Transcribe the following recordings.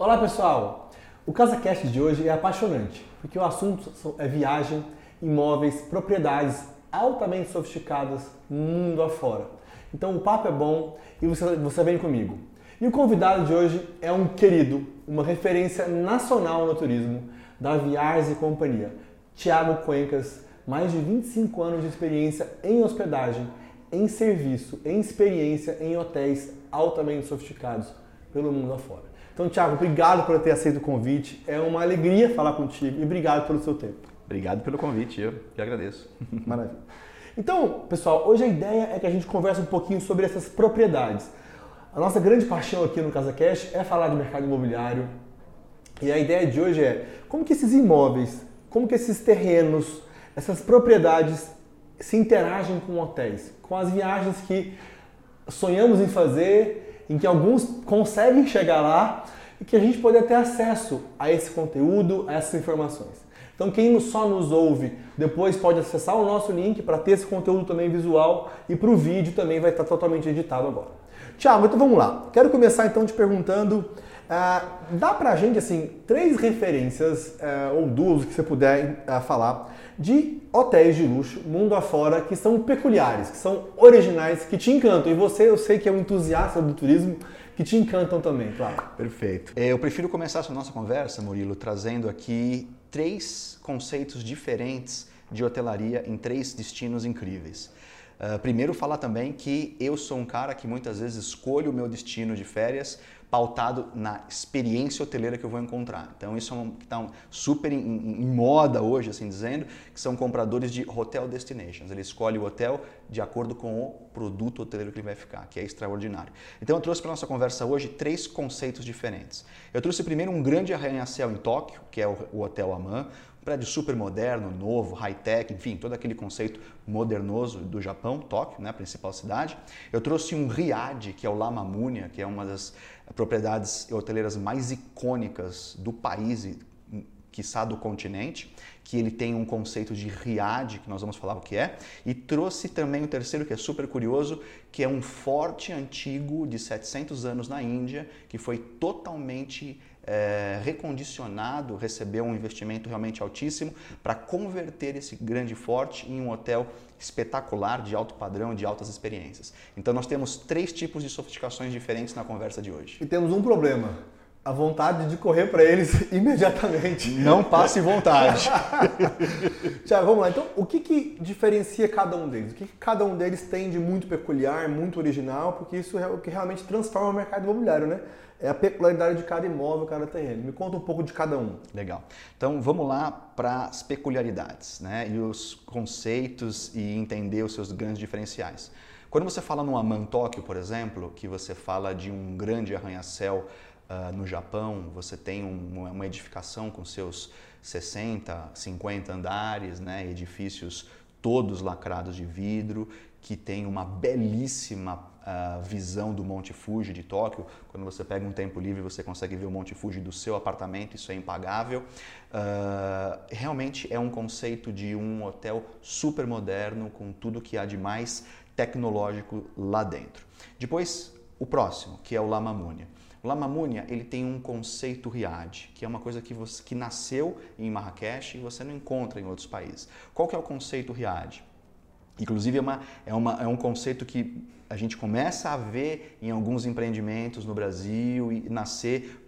Olá pessoal! O CasaCast de hoje é apaixonante, porque o assunto é viagem, imóveis, propriedades altamente sofisticadas mundo afora. Então o papo é bom e você, você vem comigo. E o convidado de hoje é um querido, uma referência nacional no turismo, da Viagens e Companhia, Tiago Cuencas, mais de 25 anos de experiência em hospedagem, em serviço, em experiência em hotéis altamente sofisticados pelo mundo afora. Então, Tiago, obrigado por ter aceito o convite. É uma alegria falar contigo e obrigado pelo seu tempo. Obrigado pelo convite, eu que agradeço. Maravilha. Então, pessoal, hoje a ideia é que a gente converse um pouquinho sobre essas propriedades. A nossa grande paixão aqui no Casa Cash é falar de mercado imobiliário. E a ideia de hoje é como que esses imóveis, como que esses terrenos, essas propriedades se interagem com hotéis, com as viagens que sonhamos em fazer, em que alguns conseguem chegar lá e que a gente poder ter acesso a esse conteúdo, a essas informações. Então quem só nos ouve depois pode acessar o nosso link para ter esse conteúdo também visual e para o vídeo também vai estar totalmente editado agora. Tiago, então vamos lá. Quero começar então te perguntando, uh, dá para a gente assim três referências uh, ou duas que você puder uh, falar de hotéis de luxo mundo afora que são peculiares, que são originais, que te encantam. E você, eu sei que é um entusiasta do turismo, que te encantam também, claro. Perfeito. Eu prefiro começar essa nossa conversa, Murilo, trazendo aqui três conceitos diferentes de hotelaria em três destinos incríveis. Uh, primeiro, falar também que eu sou um cara que muitas vezes escolho o meu destino de férias pautado na experiência hoteleira que eu vou encontrar. Então isso é um, que está super em, em, moda hoje, assim dizendo, que são compradores de hotel destinations. Ele escolhe o hotel de acordo com o produto hoteleiro que ele vai ficar, que é extraordinário. Então eu trouxe para nossa conversa hoje três conceitos diferentes. Eu trouxe primeiro um grande arranha-céu em Tóquio, que é o, o Hotel Aman, prédio super moderno, novo, high-tech, enfim, todo aquele conceito modernoso do Japão, Tóquio, né, a principal cidade. Eu trouxe um riad, que é o Lama Munia, que é uma das propriedades hoteleiras mais icônicas do país quiçá do continente, que ele tem um conceito de riad, que nós vamos falar o que é, e trouxe também o terceiro, que é super curioso, que é um forte antigo de 700 anos na Índia, que foi totalmente é, recondicionado, recebeu um investimento realmente altíssimo para converter esse grande forte em um hotel espetacular, de alto padrão, de altas experiências. Então nós temos três tipos de sofisticações diferentes na conversa de hoje. E temos um problema. A vontade de correr para eles imediatamente. Não passe vontade. Tiago, vamos lá. Então, o que, que diferencia cada um deles? O que, que cada um deles tem de muito peculiar, muito original? Porque isso é o que realmente transforma o mercado imobiliário, né? É a peculiaridade de cada imóvel, cada terreno. Me conta um pouco de cada um. Legal. Então vamos lá para as peculiaridades né? e os conceitos e entender os seus grandes diferenciais. Quando você fala no Aman Tóquio, por exemplo, que você fala de um grande arranha-céu uh, no Japão, você tem um, uma edificação com seus 60, 50 andares, né? edifícios todos lacrados de vidro, que tem uma belíssima a visão do Monte Fuji de Tóquio. Quando você pega um tempo livre, você consegue ver o Monte Fuji do seu apartamento, isso é impagável. Uh, realmente é um conceito de um hotel super moderno, com tudo que há de mais tecnológico lá dentro. Depois, o próximo, que é o Lamamunia. O Lamamunia ele tem um conceito riad, que é uma coisa que, você, que nasceu em Marrakech e você não encontra em outros países. Qual que é o conceito riad? Inclusive é, uma, é, uma, é um conceito que a gente começa a ver em alguns empreendimentos no Brasil e nascer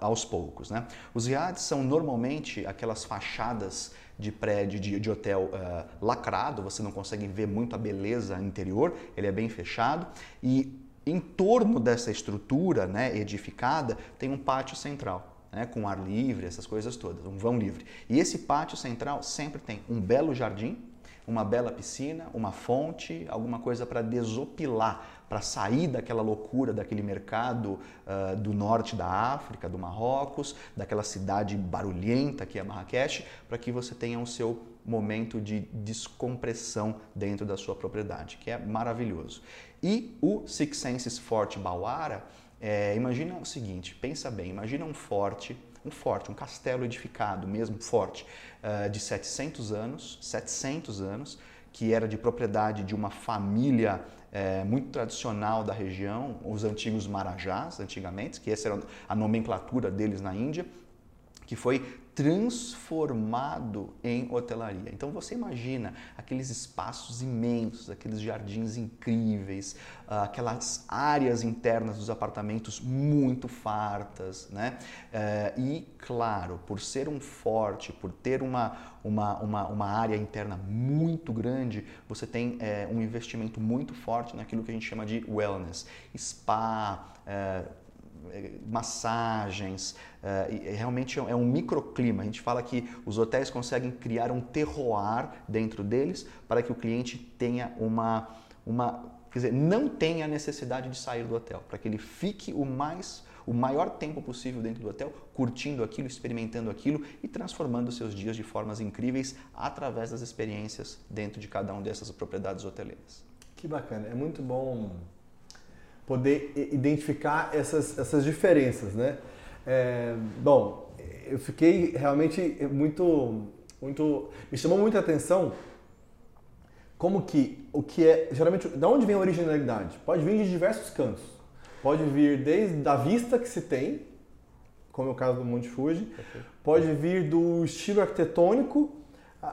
aos poucos. Né? Os riads são normalmente aquelas fachadas de prédio, de, de hotel uh, lacrado, você não consegue ver muito a beleza interior, ele é bem fechado e em torno dessa estrutura né, edificada tem um pátio central. Né, com ar livre, essas coisas todas, um vão livre. E esse pátio central sempre tem um belo jardim, uma bela piscina, uma fonte, alguma coisa para desopilar, para sair daquela loucura, daquele mercado uh, do norte da África, do Marrocos, daquela cidade barulhenta que é Marrakech, para que você tenha o seu momento de descompressão dentro da sua propriedade, que é maravilhoso. E o Six Senses Forte Bauara, é, imagina o seguinte, pensa bem, imagina um forte um forte, um castelo edificado, mesmo forte, uh, de 700 anos, 700 anos, que era de propriedade de uma família é, muito tradicional da região, os antigos Marajás, antigamente, que essa era a nomenclatura deles na Índia, que foi transformado em hotelaria. Então você imagina aqueles espaços imensos, aqueles jardins incríveis, ah, aquelas áreas internas dos apartamentos muito fartas, né? Eh, e claro, por ser um forte, por ter uma, uma, uma, uma área interna muito grande, você tem é, um investimento muito forte naquilo que a gente chama de wellness, spa, é, massagens, uh, realmente é um microclima. A gente fala que os hotéis conseguem criar um terroir dentro deles para que o cliente tenha uma, uma quer dizer, não tenha necessidade de sair do hotel, para que ele fique o mais o maior tempo possível dentro do hotel, curtindo aquilo, experimentando aquilo e transformando seus dias de formas incríveis através das experiências dentro de cada uma dessas propriedades hoteleiras. Que bacana, é muito bom poder identificar essas, essas diferenças, né? É, bom, eu fiquei realmente muito, muito, me chamou muita atenção como que o que é geralmente, da onde vem a originalidade? Pode vir de diversos cantos. Pode vir desde a vista que se tem, como é o caso do Monte Fuji, pode vir do estilo arquitetônico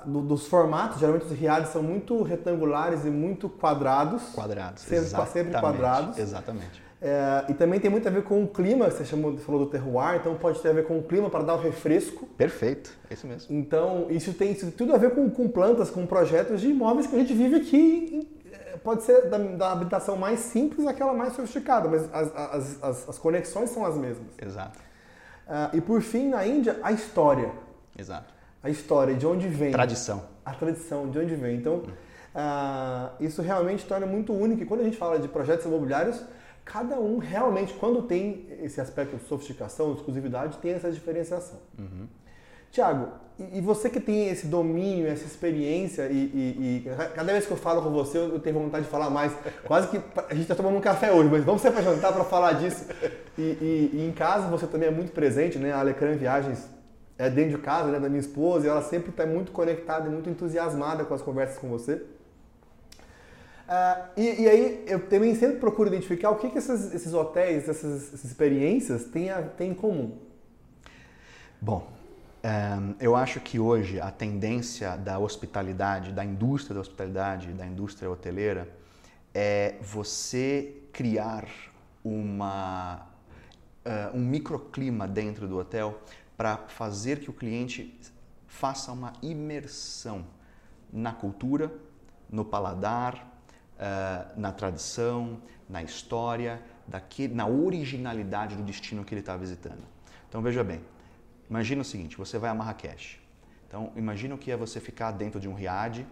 do, dos formatos, geralmente os riados são muito retangulares e muito quadrados. Quadrados, sempre, exatamente. Sempre quadrados. Exatamente. É, e também tem muito a ver com o clima, você chamou, falou do terroir, então pode ter a ver com o clima para dar o refresco. Perfeito, é isso mesmo. Então, isso tem isso, tudo a ver com, com, plantas, com projetos de imóveis que a gente vive aqui. É, pode ser da, da habitação mais simples àquela mais sofisticada, mas as, as, as, as conexões são as mesmas. Exato. Uh, e por fim, na Índia, a história. Exato a história, de onde vem. Tradição. A tradição, de onde vem. Então, uh, isso realmente torna muito único. E quando a gente fala de projetos imobiliários, cada um realmente, quando tem esse aspecto de sofisticação, de exclusividade, tem essa diferenciação. Uhum. Tiago, e você que tem esse domínio, essa experiência, e, e, e, cada vez que eu falo com você, eu tenho vontade de falar mais. Quase que a gente está tomando um café hoje, mas vamos ser para jantar para falar disso. E, e, em casa você também é muito presente, né? A Alecran Viagens é, dentro de casa, né, da minha esposa, e ela sempre está muito conectada e muito entusiasmada com as conversas com você. Uh, e, e, aí eu também sempre procuro identificar o que, que esses, esses hotéis, essas, essas experiências têm, a, têm em comum. Bom, um, eu acho que hoje a tendência da hospitalidade, da indústria da hospitalidade, da indústria hoteleira, é você criar uma, uh, um microclima dentro do hotel para fazer que o cliente faça uma imersão na cultura, no paladar, uh, na tradição, na história, na originalidade do destino que ele está visitando. Então veja bem, imagina o seguinte: você vai a Marrakech. Então imagina o que é você ficar dentro de um riad,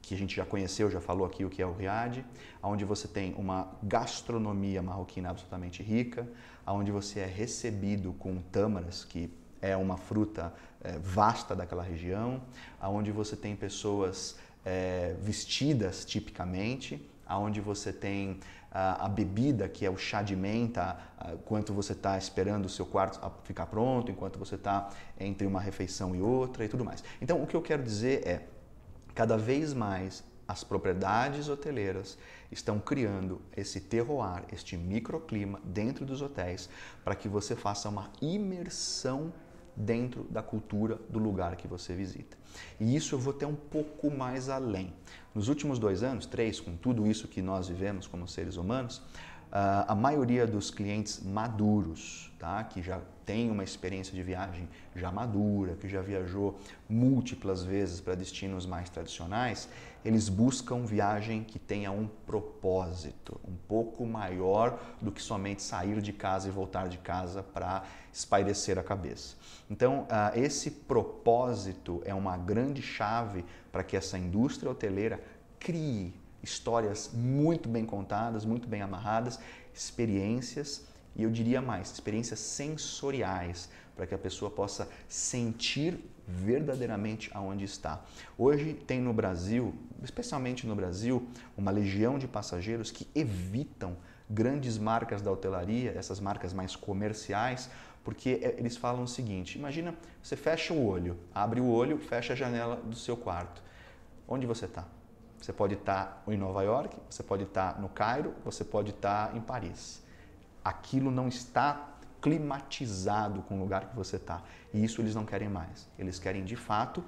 que a gente já conheceu, já falou aqui o que é o riad, onde você tem uma gastronomia marroquina absolutamente rica, onde você é recebido com tâmaras que é uma fruta é, vasta daquela região, aonde você tem pessoas é, vestidas tipicamente, aonde você tem a, a, bebida que é o chá de menta, enquanto você está esperando o seu quarto ficar pronto, enquanto você está entre uma refeição e outra e tudo mais. Então, o que eu quero dizer é, cada vez mais as propriedades hoteleiras estão criando esse terroir, este microclima dentro dos hotéis para que você faça uma imersão dentro da cultura do lugar que você visita. E isso eu vou ter um pouco mais além. Nos últimos dois anos, três, com tudo isso que nós vivemos como seres humanos, ah, a maioria dos clientes maduros, tá? que já tem uma experiência de viagem já madura, que já viajou múltiplas vezes para destinos mais tradicionais, eles buscam viagem que tenha um propósito um pouco maior do que somente sair de casa e voltar de casa para espairecer a cabeça. Então, ah, esse propósito é uma grande chave para que essa indústria hoteleira crie histórias muito bem contadas, muito bem amarradas, experiências e eu diria mais, experiências sensoriais, para que a pessoa possa sentir verdadeiramente aonde está. Hoje tem no Brasil, especialmente no Brasil, uma legião de passageiros que evitam grandes marcas da hotelaria, essas marcas mais comerciais, porque é, eles falam o seguinte: imagina, você fecha o olho, abre o olho, fecha a janela do seu quarto. Onde você está? Você pode estar em Nova York, você pode estar no Cairo, você pode estar em Paris. Aquilo não está climatizado com o lugar que você está. E isso eles não querem mais. Eles querem de fato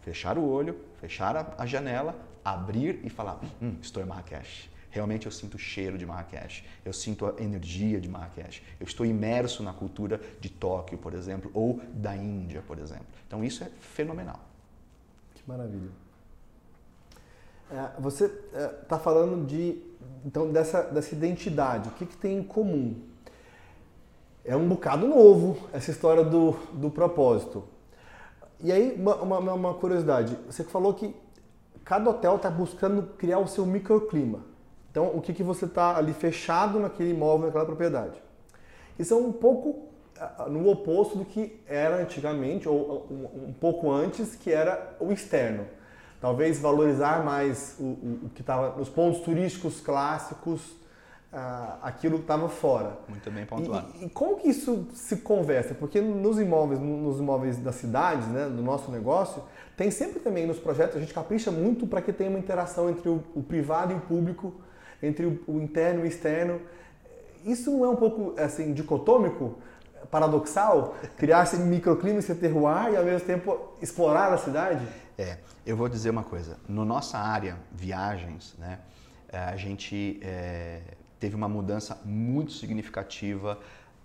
fechar o olho, fechar a, janela, abrir e falar: hum, estou em Marrakech. Realmente eu sinto o cheiro de Marrakech, eu sinto a energia de Marrakech, eu estou imerso na cultura de Tóquio, por exemplo, ou da Índia, por exemplo. Então isso é fenomenal. Que maravilha. É, você está é, falando de então dessa, dessa identidade, o que, que tem em comum? É um bocado novo essa história do, do propósito. E aí, uma, uma, uma curiosidade, você falou que cada hotel está buscando criar o seu microclima. Então, o que, que você está ali fechado naquele imóvel, naquela propriedade. Isso é um pouco no oposto do que era antigamente, ou um, pouco antes, que era o externo. Talvez valorizar mais o, o que estava nos pontos turísticos clássicos, uh, aquilo que estava fora. Muito bem pontuado. E, e, como que isso se conversa? Porque nos imóveis, nos imóveis das cidades, né, do nosso negócio, tem sempre também nos projetos, a gente capricha muito para que tenha uma interação entre o, o privado e o público, entre o, o interno e o externo. Isso não é um pouco assim dicotômico? paradoxal criar esse microclima, esse terroir e ao mesmo tempo explorar a cidade? É, eu vou dizer uma coisa. No nossa área, viagens, né, a gente é, teve uma mudança muito significativa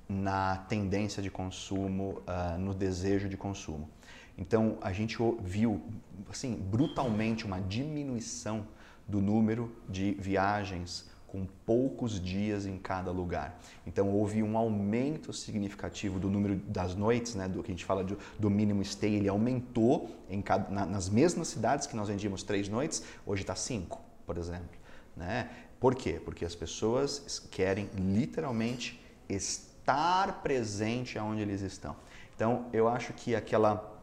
na tendência de consumo, uh, no desejo de consumo. Então a gente viu assim brutalmente uma diminuição do número de viagens com poucos dias em cada lugar. Então houve um aumento significativo do número das noites, né, do que a gente fala de, do mínimo stay, ele aumentou em cada, na, nas mesmas cidades que nós vendíamos três noites, hoje está cinco, por exemplo. Né? Por quê? Porque as pessoas querem literalmente estar presente aonde eles estão. Então eu acho que aquela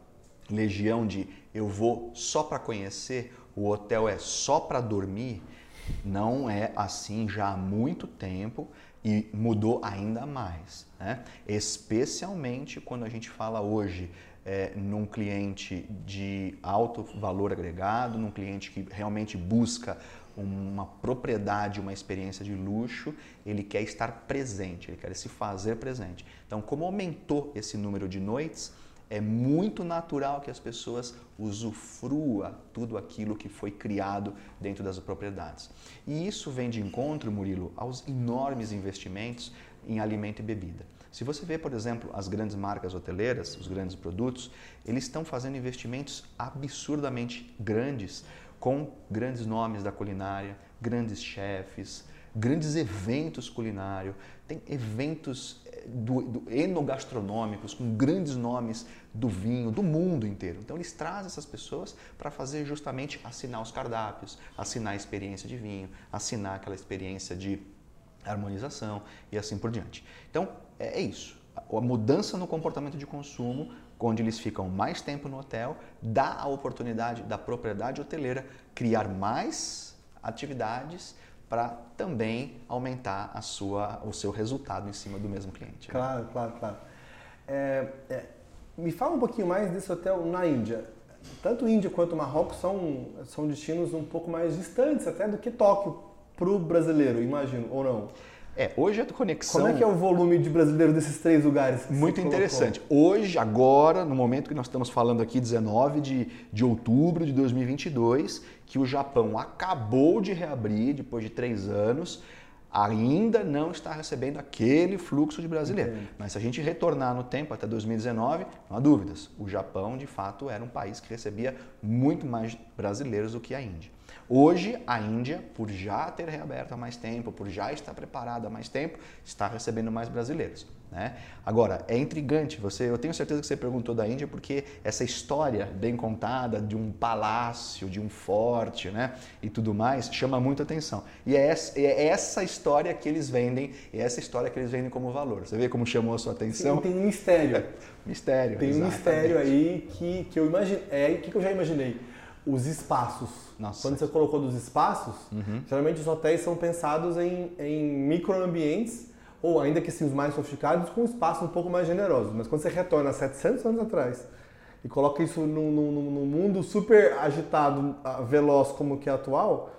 legião de eu vou só para conhecer, o hotel é só para dormir, não é assim já há muito tempo e mudou ainda mais. Né? Especialmente quando a gente fala hoje é, num cliente de alto valor agregado, num cliente que realmente busca uma propriedade, uma experiência de luxo, ele quer estar presente, ele quer se fazer presente. Então, como aumentou esse número de noites, é muito natural que as pessoas usufrua tudo aquilo que foi criado dentro das propriedades. E isso vem de encontro, Murilo, aos enormes investimentos em alimento e bebida. Se você vê, por exemplo, as grandes marcas hoteleiras, os grandes produtos, eles estão fazendo investimentos absurdamente grandes com grandes nomes da culinária, grandes chefes, grandes eventos culinários, tem eventos eh, do, do, enogastronômicos com grandes nomes do vinho do mundo inteiro. Então eles trazem essas pessoas para fazer justamente assinar os cardápios, assinar a experiência de vinho, assinar aquela experiência de harmonização e assim por diante. Então é, é isso. A mudança no comportamento de consumo, onde eles ficam mais tempo no hotel, dá a oportunidade da propriedade hoteleira criar mais atividades para também aumentar a sua, o seu resultado em cima do mesmo cliente. Claro, claro, claro. É, é, me fala um pouquinho mais desse hotel na Índia. Tanto Índia quanto Marrocos são, são destinos um pouco mais distantes até do que Tóquio para o brasileiro, imagino, ou não? É, hoje a conexão. Como é que é o volume de brasileiro desses três lugares? Muito interessante. Hoje, agora, no momento que nós estamos falando aqui, 19 de, de outubro de 2022, que o Japão acabou de reabrir depois de três anos, ainda não está recebendo aquele fluxo de brasileiro. Entendi. Mas se a gente retornar no tempo até 2019, não há dúvidas, o Japão de fato era um país que recebia muito mais brasileiros do que a Índia. Hoje, a Índia, por já ter reaberto há mais tempo, por já estar preparada há mais tempo, está recebendo mais brasileiros. Né? Agora, é intrigante, você, eu tenho certeza que você perguntou da Índia porque essa história bem contada de um palácio, de um forte né? e tudo mais, chama muita atenção. E é essa, é essa história que eles vendem, é essa história que eles vendem como valor. Você vê como chamou a sua atenção? Sim, tem um mistério. Mistério, Tem exatamente. um mistério aí que, que eu imaginei, é que eu já imaginei os espaços. Nossa. Quando você colocou dos espaços, uhum. geralmente os hotéis são pensados em, em microambientes, ou ainda que assim, os mais sofisticados, com espaços um pouco mais generosos. Mas quando você retorna a 700 anos atrás e coloca isso num, num, num mundo super agitado, veloz como que é atual,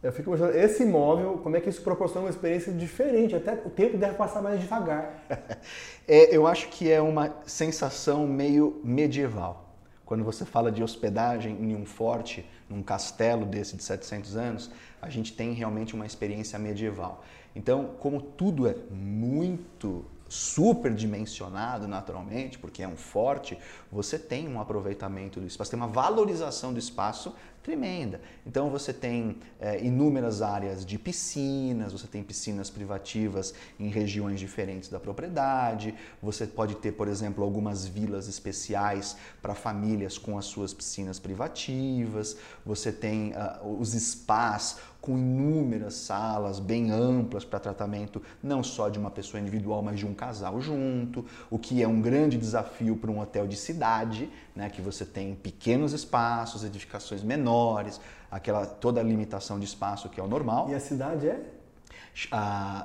eu fico imaginando, esse imóvel, como é que isso proporciona uma experiência diferente? Até o tempo deve passar mais devagar. é, eu acho que é uma sensação meio medieval. Quando você fala de hospedagem em um forte, num castelo desse de 700 anos, a gente tem realmente uma experiência medieval. Então, como tudo é muito superdimensionado naturalmente, porque é um forte, você tem um aproveitamento do espaço, tem uma valorização do espaço tremenda. Então você tem é, inúmeras áreas de piscinas, você tem piscinas privativas em regiões diferentes da propriedade, você pode ter, por exemplo, algumas vilas especiais para famílias com as suas piscinas privativas, você tem uh, os spas com inúmeras salas bem amplas para tratamento não só de uma pessoa individual, mas de um casal junto, o que é um grande desafio para um hotel de cidade, né, que você tem pequenos espaços, edificações menores, aquela toda a limitação de espaço que é o normal. E a cidade é?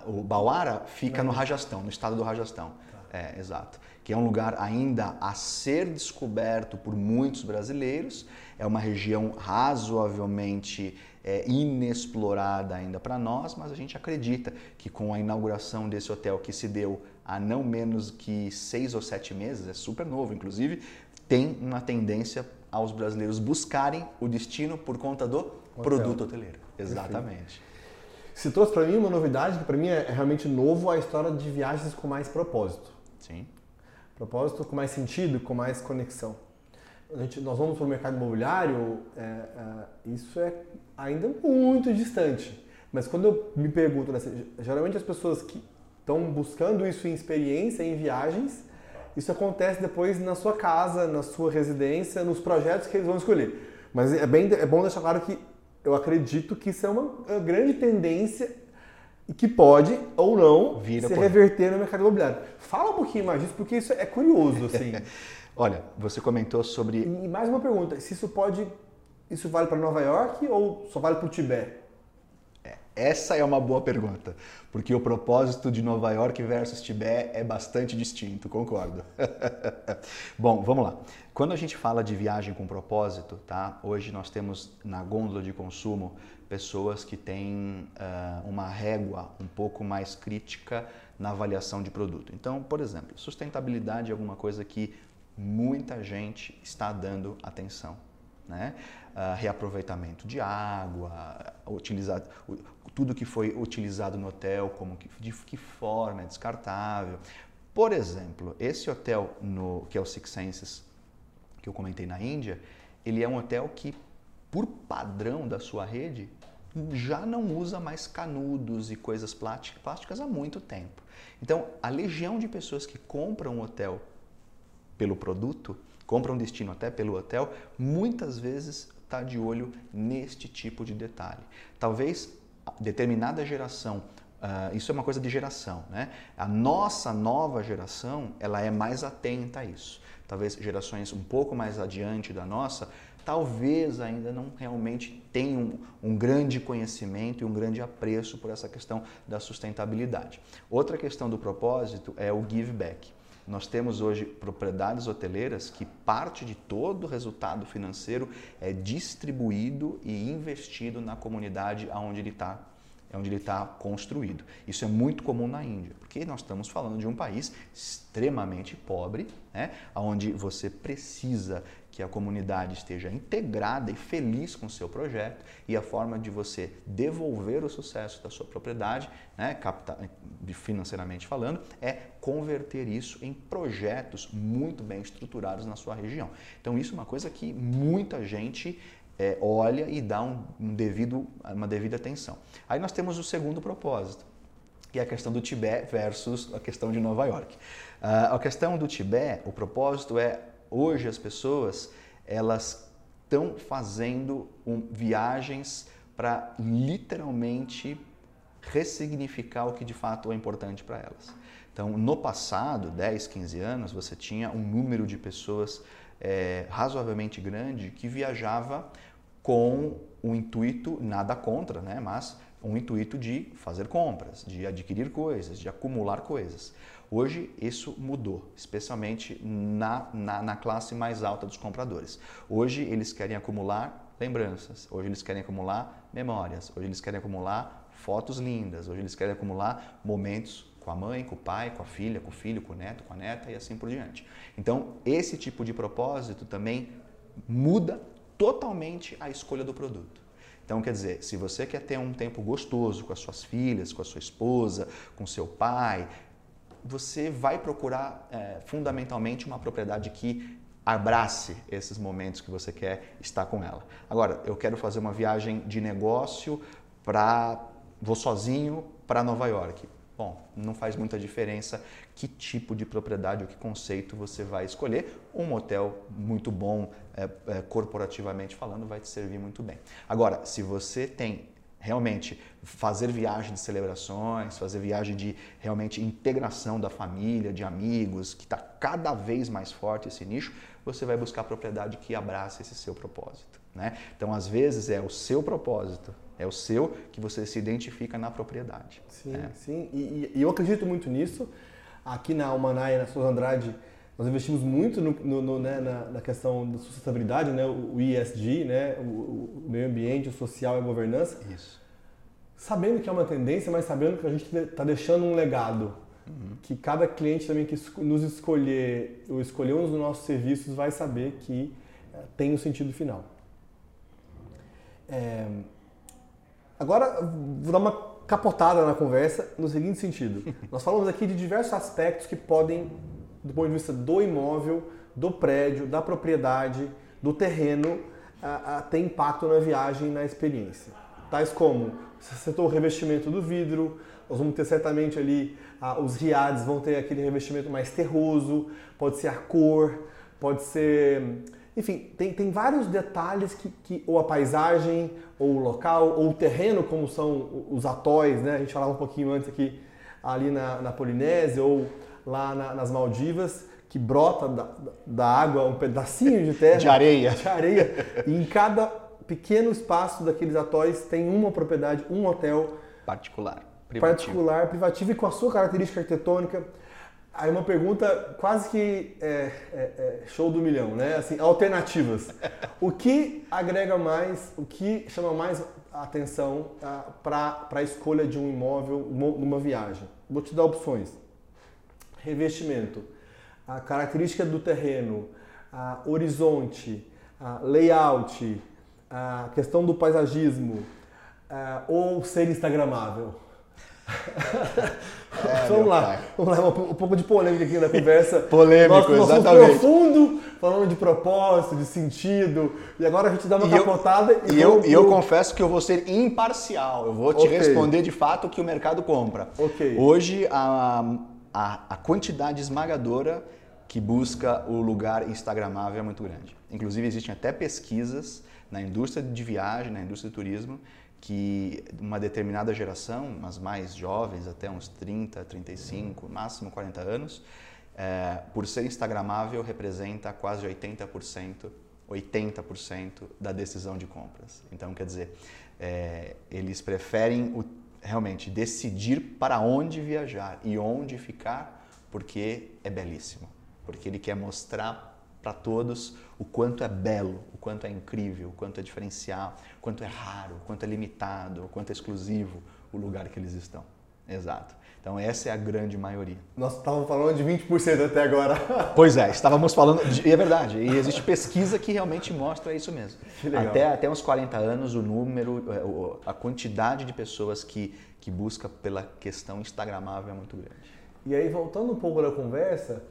o Bauara fica no Rajastão, no estado do Rajastão. Tá. É, exato. Que é um lugar ainda a ser descoberto por muitos brasileiros. É uma região razoavelmente é, inexplorada ainda para nós, mas a gente acredita que com a inauguração desse hotel que se deu há não menos que seis ou sete meses, é super novo, inclusive, tem uma tendência aos brasileiros buscarem o destino por conta do hotel. produto hoteleiro. Exatamente. Se trouxe para mim uma novidade que para mim é realmente novo a história de viagens com mais propósito. Sim. Propósito com mais sentido, com mais conexão gente, nós vamos para o mercado imobiliário, é, é, isso é ainda muito distante. Mas quando eu me pergunto, né, geralmente as pessoas que estão buscando isso em experiência, em viagens, isso acontece depois na sua casa, na sua residência, nos projetos que eles vão escolher. Mas é, bem, é bom deixar claro que eu acredito que isso é uma, uma grande tendência e que pode ou não Vira se por... reverter no mercado imobiliário. Fala um pouquinho mais disso, porque isso é curioso, assim. Olha, você comentou sobre. E mais uma pergunta: se isso pode. Isso vale para Nova York ou só vale para o Tibete? Essa é uma boa pergunta, porque o propósito de Nova York versus Tibete é bastante distinto, concordo. Bom, vamos lá. Quando a gente fala de viagem com propósito, tá? Hoje nós temos na gôndola de consumo pessoas que têm uh, uma régua um pouco mais crítica na avaliação de produto. Então, por exemplo, sustentabilidade é alguma coisa que muita gente está dando atenção. Né? Uh, reaproveitamento de água, utilizar, tudo que foi utilizado no hotel, como que, de que forma é descartável. Por exemplo, esse hotel no, que é o Six Senses, que eu comentei na Índia, ele é um hotel que, por padrão da sua rede, já não usa mais canudos e coisas plásticas há muito tempo. Então, a legião de pessoas que compram um hotel pelo produto, compra um destino até pelo hotel, muitas vezes está de olho neste tipo de detalhe. Talvez determinada geração, uh, isso é uma coisa de geração, né? A nossa nova geração, ela é mais atenta a isso. Talvez gerações um pouco mais adiante da nossa, talvez ainda não realmente tenham um, um grande conhecimento e um grande apreço por essa questão da sustentabilidade. Outra questão do propósito é o give back. Nós temos hoje propriedades hoteleiras que parte de todo o resultado financeiro é distribuído e investido na comunidade onde ele está é onde ele está construído. Isso é muito comum na Índia, porque nós estamos falando de um país extremamente pobre, né, onde você precisa que a comunidade esteja integrada e feliz com o seu projeto e a forma de você devolver o sucesso da sua propriedade, né, financeiramente falando, é converter isso em projetos muito bem estruturados na sua região. Então isso é uma coisa que muita gente é, olha e dá um, um devido, uma devida atenção. Aí nós temos o segundo propósito, que é a questão do Tibete versus a questão de Nova York. Uh, a questão do Tibete, o propósito é Hoje as pessoas elas estão fazendo um, viagens para literalmente ressignificar o que de fato é importante para elas. Então, no passado, 10, 15 anos, você tinha um número de pessoas é, razoavelmente grande que viajava com o intuito, nada contra, né? mas um intuito de fazer compras, de adquirir coisas, de acumular coisas. Hoje isso mudou, especialmente na, na, na classe mais alta dos compradores. Hoje eles querem acumular lembranças, hoje eles querem acumular memórias, hoje eles querem acumular fotos lindas, hoje eles querem acumular momentos com a mãe, com o pai, com a filha, com o filho, com o neto, com a neta e assim por diante. Então, esse tipo de propósito também muda totalmente a escolha do produto. Então, quer dizer, se você quer ter um tempo gostoso com as suas filhas, com a sua esposa, com seu pai, você vai procurar é, fundamentalmente uma propriedade que abrace esses momentos que você quer estar com ela. Agora, eu quero fazer uma viagem de negócio para vou sozinho para Nova York. Bom, não faz muita diferença que tipo de propriedade ou que conceito você vai escolher. Um hotel muito bom, é, é, corporativamente falando, vai te servir muito bem. Agora, se você tem realmente fazer viagem de celebrações, fazer viagem de realmente integração da família, de amigos, que está cada vez mais forte esse nicho, você vai buscar propriedade que abrace esse seu propósito. Né? Então, às vezes, é o seu propósito é o seu que você se identifica na propriedade. Sim, é. sim. E, e, eu acredito muito nisso. Aqui na Almanaia, na Souza Andrade, nós investimos muito no, no, no, né, na, na, questão da sustentabilidade, né, o ESG, né, o, o, meio ambiente, o social e a governança. Isso. Sabendo que é uma tendência, mas sabendo que a gente está deixando um legado. Uhum. Que cada cliente também que nos escolher ou escolher um dos nossos serviços vai saber que é, tem um sentido final. É, Agora, vou dar uma capotada na conversa no seguinte sentido. Nós falamos aqui de diversos aspectos que podem, do ponto de vista do imóvel, do prédio, da propriedade, do terreno, a, a ter impacto na viagem e na experiência. Tais como, o revestimento do vidro, nós vamos ter certamente ali, os riades vão ter aquele revestimento mais terroso, pode ser a cor, pode ser enfim, tem, tem vários detalhes que, que, ou a paisagem, ou o local, ou o terreno, como são os atóis, né? A gente falava um pouquinho antes aqui, ali na, na Polinésia, ou lá na, nas Maldivas, que brota da, da, água um pedacinho de terra. de areia. De areia. E em cada pequeno espaço daqueles atóis tem uma propriedade, um hotel. Particular. Privativo. Particular, privativo e com a sua característica arquitetônica Aí uma pergunta quase que é, é, é show do milhão, né? Assim, alternativas. O que agrega mais, o que chama mais atenção ah, para a escolha de um imóvel numa viagem? Vou te dar opções. Revestimento, a característica do terreno, a horizonte, a layout, a questão do paisagismo, ou ser instagramável. É, vamos lá, vamos lá, um, pouco de polêmica aqui na conversa. Polêmico, nós, nós exatamente. profundo, falando de propósito, de sentido, e agora a gente dá uma e capotada eu, e, e eu, pro... eu confesso que eu vou ser imparcial, eu vou te okay. responder de fato o que o mercado compra. Okay. Hoje, a, a, a quantidade esmagadora que busca o lugar instagramável é muito grande. Inclusive, existem até pesquisas na indústria de viagem, na indústria de turismo, que uma determinada geração, as mais jovens, até uns 30, 35, máximo 40 anos, é, por ser instagramável, representa quase 80%, 80% da decisão de compras. Então, quer dizer, é, eles preferem o, realmente decidir para onde viajar e onde ficar, porque é belíssimo, porque ele quer mostrar para todos o quanto é belo, o quanto é incrível, o quanto é diferencial, o quanto é raro, o quanto é limitado, o quanto é exclusivo o lugar que eles estão. Exato. Então essa é a grande maioria. Nós estávamos falando de 20% até agora. Pois é, estávamos falando, de, e é verdade, e existe pesquisa que realmente mostra isso mesmo. Até, até uns 40 anos o número, é, a quantidade de pessoas que, que busca pela questão instagramável é muito grande. E aí voltando um pouco da conversa,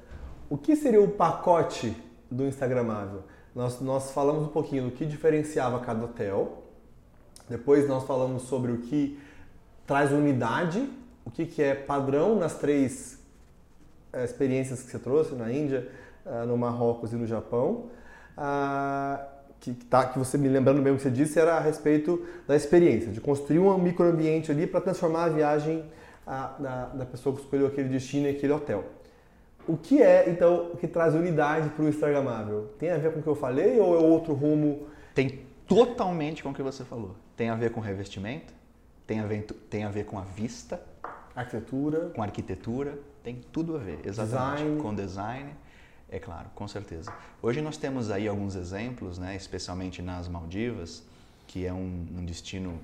o que seria o pacote do Instagramável. Nós, nós falamos um pouquinho do que diferenciava cada hotel, depois nós falamos sobre o que traz unidade, o que, que é padrão nas três é, experiências que você trouxe na Índia, uh, no Marrocos e no Japão. Uh, que, tá, que você me lembrando mesmo que você disse era a respeito da experiência, de construir um microambiente ali para transformar a viagem a, da, da pessoa que escolheu aquele destino e aquele hotel. O que é, então, que traz unidade para o Instagramável? Tem a ver com o que eu falei ou é outro rumo? Tem totalmente com o que você falou. Tem a ver com revestimento, tem a ver, tem a ver com a vista, arquitetura, com arquitetura, tem tudo a ver, exatamente, Design. com design. É claro, com certeza. Hoje nós temos aí alguns exemplos, né, especialmente nas Maldivas, que é um, um destino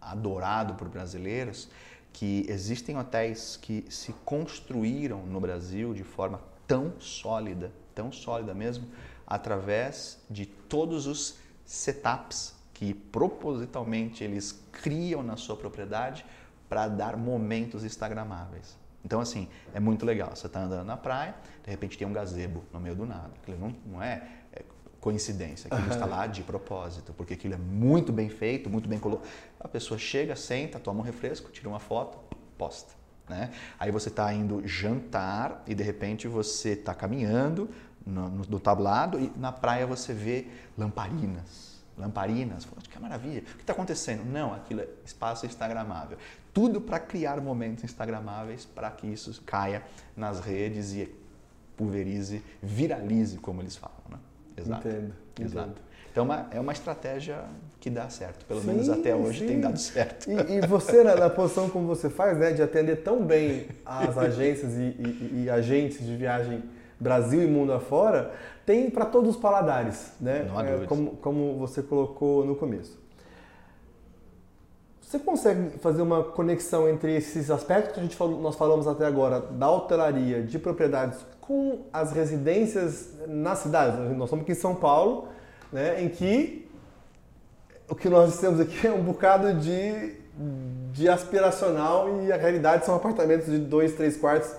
adorado por brasileiros, que existem hotéis que se construíram no Brasil de forma tão sólida, tão sólida mesmo, através de todos os setups que propositalmente eles criam na sua propriedade para dar momentos instagramáveis. Então, assim, é muito legal. Você está andando na praia, de repente tem um gazebo no meio do nada. Aquilo não, não é, é coincidência, aquilo está lá de propósito, porque aquilo é muito bem feito, muito bem colocado. A pessoa chega, senta, toma um refresco, tira uma foto, posta. Né? Aí você está indo jantar e de repente você está caminhando no, no, no tablado e na praia você vê lamparinas lamparinas. Que maravilha. O que está acontecendo? Não, aquilo é espaço instagramável. Tudo para criar momentos instagramáveis para que isso caia nas redes e pulverize, viralize, como eles falam. Né? Exato. Entendo, Exato. entendo. Então uma, é uma estratégia que dá certo. Pelo sim, menos até hoje sim. tem dado certo. E, e você, na, na, posição como você faz, né, de atender tão bem as agências e, e, e agentes de viagem Brasil e mundo afora, tem para todos os paladares, né? Não há é, como, como você colocou no começo. Você consegue fazer uma conexão entre esses aspectos que a gente falou, nós falamos até agora da hotelaria de propriedades com as residências nas cidades? Nós estamos aqui em São Paulo, né, em que o que nós temos aqui é um bocado de, de aspiracional e a realidade são apartamentos de dois, três quartos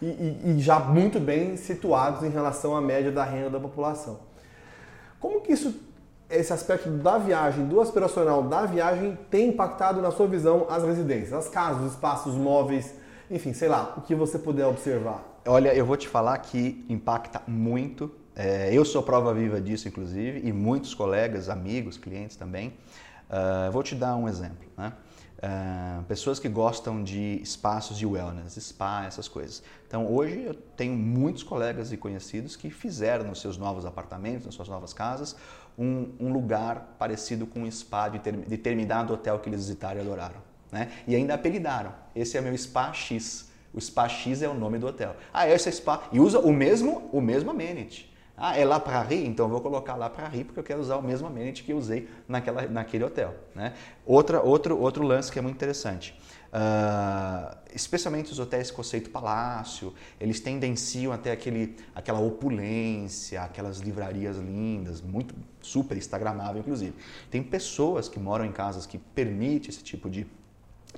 e, e, e, já muito bem situados em relação à média da renda da população. Como que isso, esse aspecto da viagem, do aspiracional da viagem, tem impactado na sua visão as residências, as casas, os espaços móveis, enfim, sei lá, o que você puder observar? Olha, eu vou te falar que impacta muito. É, eu sou prova viva disso, inclusive, e muitos colegas, amigos, clientes também. Uh, vou te dar um exemplo. Né? Uh, pessoas que gostam de espaços de wellness, spa, essas coisas. Então, hoje eu tenho muitos colegas e conhecidos que fizeram nos seus novos apartamentos, nas suas novas casas, um, um lugar parecido com um spa de ter, determinado hotel que eles visitaram e adoraram. Né? E ainda apelidaram. Esse é meu Spa X. O Spa X é o nome do hotel. Ah, esse é Spa. E usa o mesmo, o mesmo amenity. Ah, é lá para rir? Então eu vou colocar lá para rir porque eu quero usar o mesmo amenity que usei naquela, naquele hotel. Né? Outra, outro, outro lance que é muito interessante. Uh, especialmente os hotéis conceito palácio, eles tendenciam até aquele, aquela opulência, aquelas livrarias lindas, muito super instagramável inclusive. Tem pessoas que moram em casas que permitem esse tipo de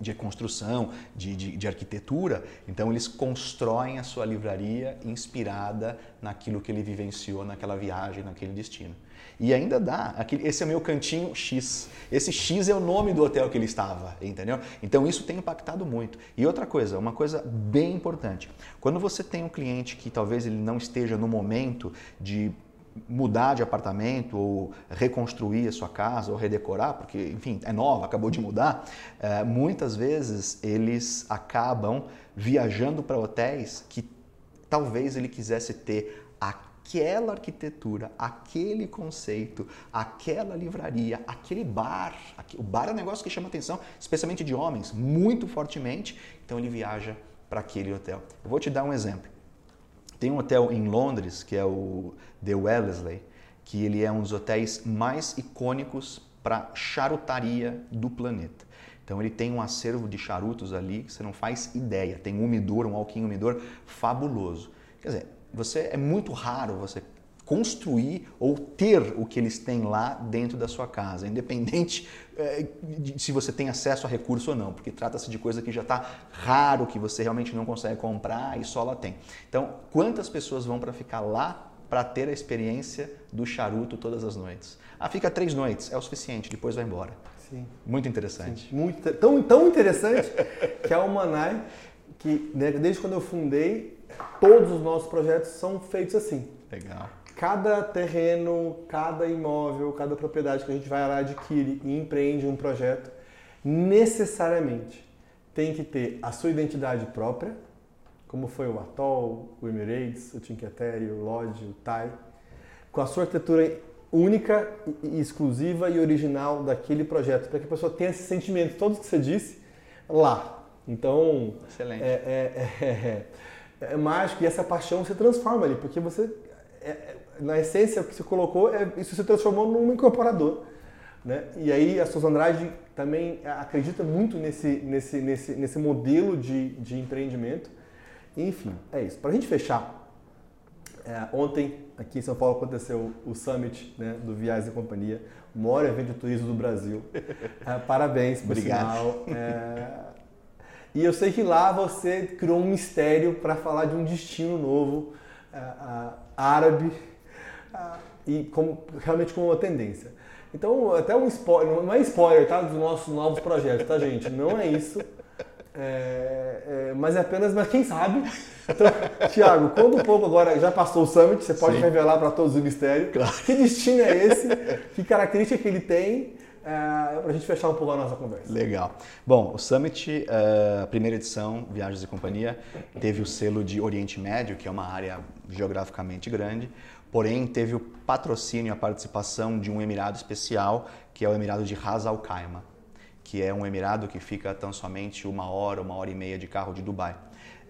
de construção, de, de, de, arquitetura. Então, eles constroem a sua livraria inspirada naquilo que ele vivenciou naquela viagem, naquele destino. E ainda dá, aquele, esse é meu cantinho X. Esse X é o nome do hotel que ele estava, entendeu? Então, isso tem impactado muito. E outra coisa, uma coisa bem importante. Quando você tem um cliente que talvez ele não esteja no momento de mudar de apartamento ou reconstruir a sua casa ou redecorar, porque, enfim, é nova, acabou de mudar, é, muitas vezes eles acabam viajando para hotéis que talvez ele quisesse ter aquela arquitetura, aquele conceito, aquela livraria, aquele bar. O bar é um negócio que chama atenção, especialmente de homens, muito fortemente, então ele viaja para aquele hotel. Eu vou te dar um exemplo. Tem um hotel em Londres, que é o The Wellesley, que ele é um dos hotéis mais icônicos para charutaria do planeta. Então ele tem um acervo de charutos ali que você não faz ideia. Tem um umidor, um alquim umidor fabuloso. Quer dizer, você é muito raro você construir ou ter o que eles têm lá dentro da sua casa, independente é, de se você tem acesso a recurso ou não, porque trata-se de coisa que já está raro, que você realmente não consegue comprar e só lá tem. Então, quantas pessoas vão para ficar lá para ter a experiência do charuto todas as noites? Ah, fica três noites, é o suficiente, depois vai embora. Sim. Muito interessante. Sim. Muito, tão, tão interessante que a Almanai, que né, desde quando eu fundei, todos os nossos projetos são feitos assim. Legal cada terreno, cada imóvel, cada propriedade que a gente vai lá adquire e empreende um projeto, necessariamente tem que ter a sua identidade própria, como foi o Atoll, o Emirates, o Tinquetere, o Lodge, o Thai, com a sua arquitetura única e exclusiva e original daquele projeto, para que a pessoa tenha esses sentimentos, todos que você disse, lá. Então, Excelente. É, é, é, é, mágico e essa paixão se transforma ali, porque você, na essência, o que você colocou, é, isso se transformou num incorporador. Né? E aí a Souza Andrade também acredita muito nesse, nesse, nesse, nesse modelo de, de empreendimento. Enfim, é isso. Para a gente fechar, é, ontem aqui em São Paulo aconteceu o Summit né, do Viagens e Companhia, o maior evento de turismo do Brasil. É, parabéns, por Obrigado. sinal. É, e eu sei que lá você criou um mistério para falar de um destino novo, é, árabe, e com, realmente com uma tendência. Então, até um spoiler, não é spoiler, tá? Dos nossos novos projetos, tá, gente? Não é isso. É, é, mas é apenas, mas quem sabe? Então, Tiago, conta um pouco agora, já passou o Summit, você pode Sim. revelar para todos o mistério. Claro. Que destino é esse? que característica que ele tem? É, para a gente fechar um pouco a nossa conversa. Legal. Bom, o Summit, a uh, primeira edição, Viagens e Companhia, teve o selo de Oriente Médio, que é uma área geograficamente grande. Porém, teve o patrocínio a participação de um emirado especial, que é o Emirado de Ras Al Khaimah, que é um emirado que fica tão somente uma hora, uma hora e meia de carro de Dubai.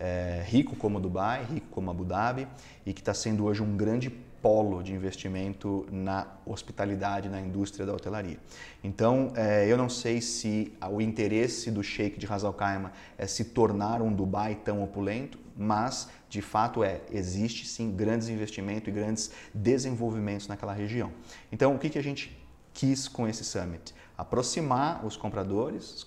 É, rico como Dubai, rico como Abu Dhabi, e que está sendo hoje um grande polo de investimento na hospitalidade, na indústria da hotelaria. Então, é, eu não sei se o interesse do Sheikh de Ras Al Khaimah é se tornar um Dubai tão opulento, mas de fato é, existe sim grandes investimentos e grandes desenvolvimentos naquela região. Então, o que, que a gente quis com esse summit? Aproximar os compradores,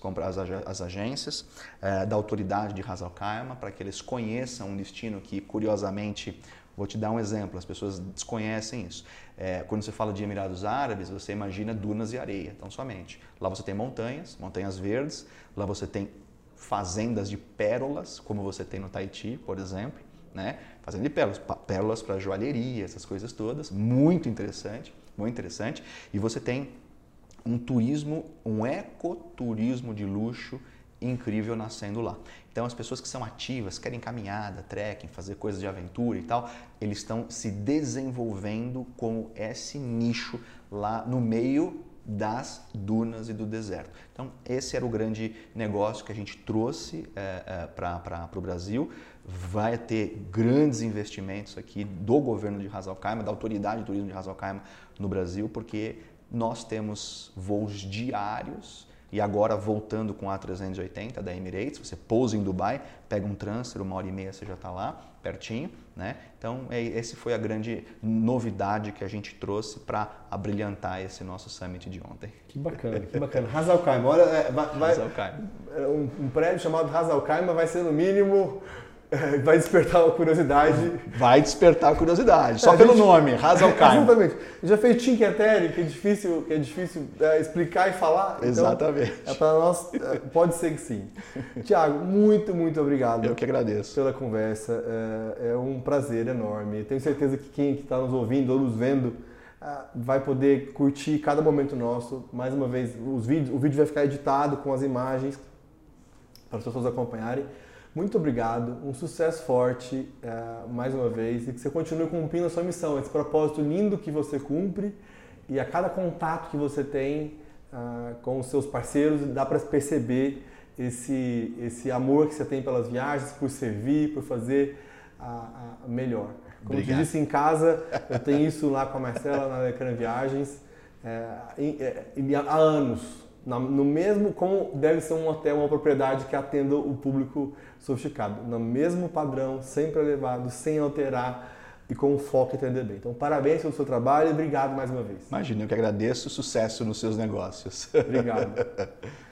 as agências, eh, da autoridade de Ras Al Khaimah, para que eles conheçam um destino que, curiosamente, Vou te dar um exemplo, as pessoas desconhecem isso. É, quando você fala de Emirados Árabes, você imagina dunas e areia, então somente. Lá você tem montanhas, montanhas verdes, lá você tem fazendas de pérolas, como você tem no Tahiti, por exemplo né? Fazendo de pérolas, pérolas para joalheria, essas coisas todas, muito interessante, muito interessante. E você tem um turismo, um ecoturismo de luxo incrível nascendo lá. Então as pessoas que são ativas, querem caminhada, trekking, fazer coisas de aventura e tal, eles estão se desenvolvendo com esse nicho lá no meio das dunas e do deserto. Então esse era o grande negócio que a gente trouxe é, é, para o Brasil vai ter grandes investimentos aqui do governo de Khaimah, da autoridade de turismo de Khaimah no Brasil, porque nós temos voos diários e agora voltando com a A380 da Emirates, você pousa em Dubai, pega um transfer, uma hora e meia você já está lá, pertinho, né? Então, é, esse foi a grande novidade que a gente trouxe para abrilhantar esse nosso summit de ontem. Que bacana, que bacana. Hazal Khaimah, olha, é, vai, vai, um, um prédio chamado Hazal Khaimah vai ser no mínimo vai despertar a curiosidade. Vai despertar a curiosidade, só é, pelo gente, nome, Hazal Khan. Exatamente. Já fez Tinketere, que é difícil, que é difícil é, explicar e falar. Então, exatamente. É para nós, é, pode ser que sim. Tiago, muito, muito obrigado. Eu que agradeço. Pela conversa. É, é um prazer enorme. Tenho certeza que quem está nos ouvindo ou nos vendo é, vai poder curtir cada momento nosso. Mais uma vez, os vídeos, o vídeo vai ficar editado com as imagens para as pessoas acompanharem. Muito obrigado, um sucesso forte uh, mais uma vez e que você continue cumprindo a sua missão, esse propósito lindo que você cumpre e a cada contato que você tem uh, com os seus parceiros dá para perceber esse, esse amor que você tem pelas viagens, por servir, por fazer a, a melhor. Como Obrigado. eu disse em casa, eu tenho isso lá com a Marcela na Ecrã Viagens é, há anos no mesmo como deve ser um hotel, uma propriedade que atenda o público sofisticado, no mesmo padrão, sempre elevado, sem alterar e com foco em bem. Então, parabéns pelo seu trabalho e obrigado mais uma vez. Imagina, eu que agradeço, sucesso nos seus negócios. Obrigado.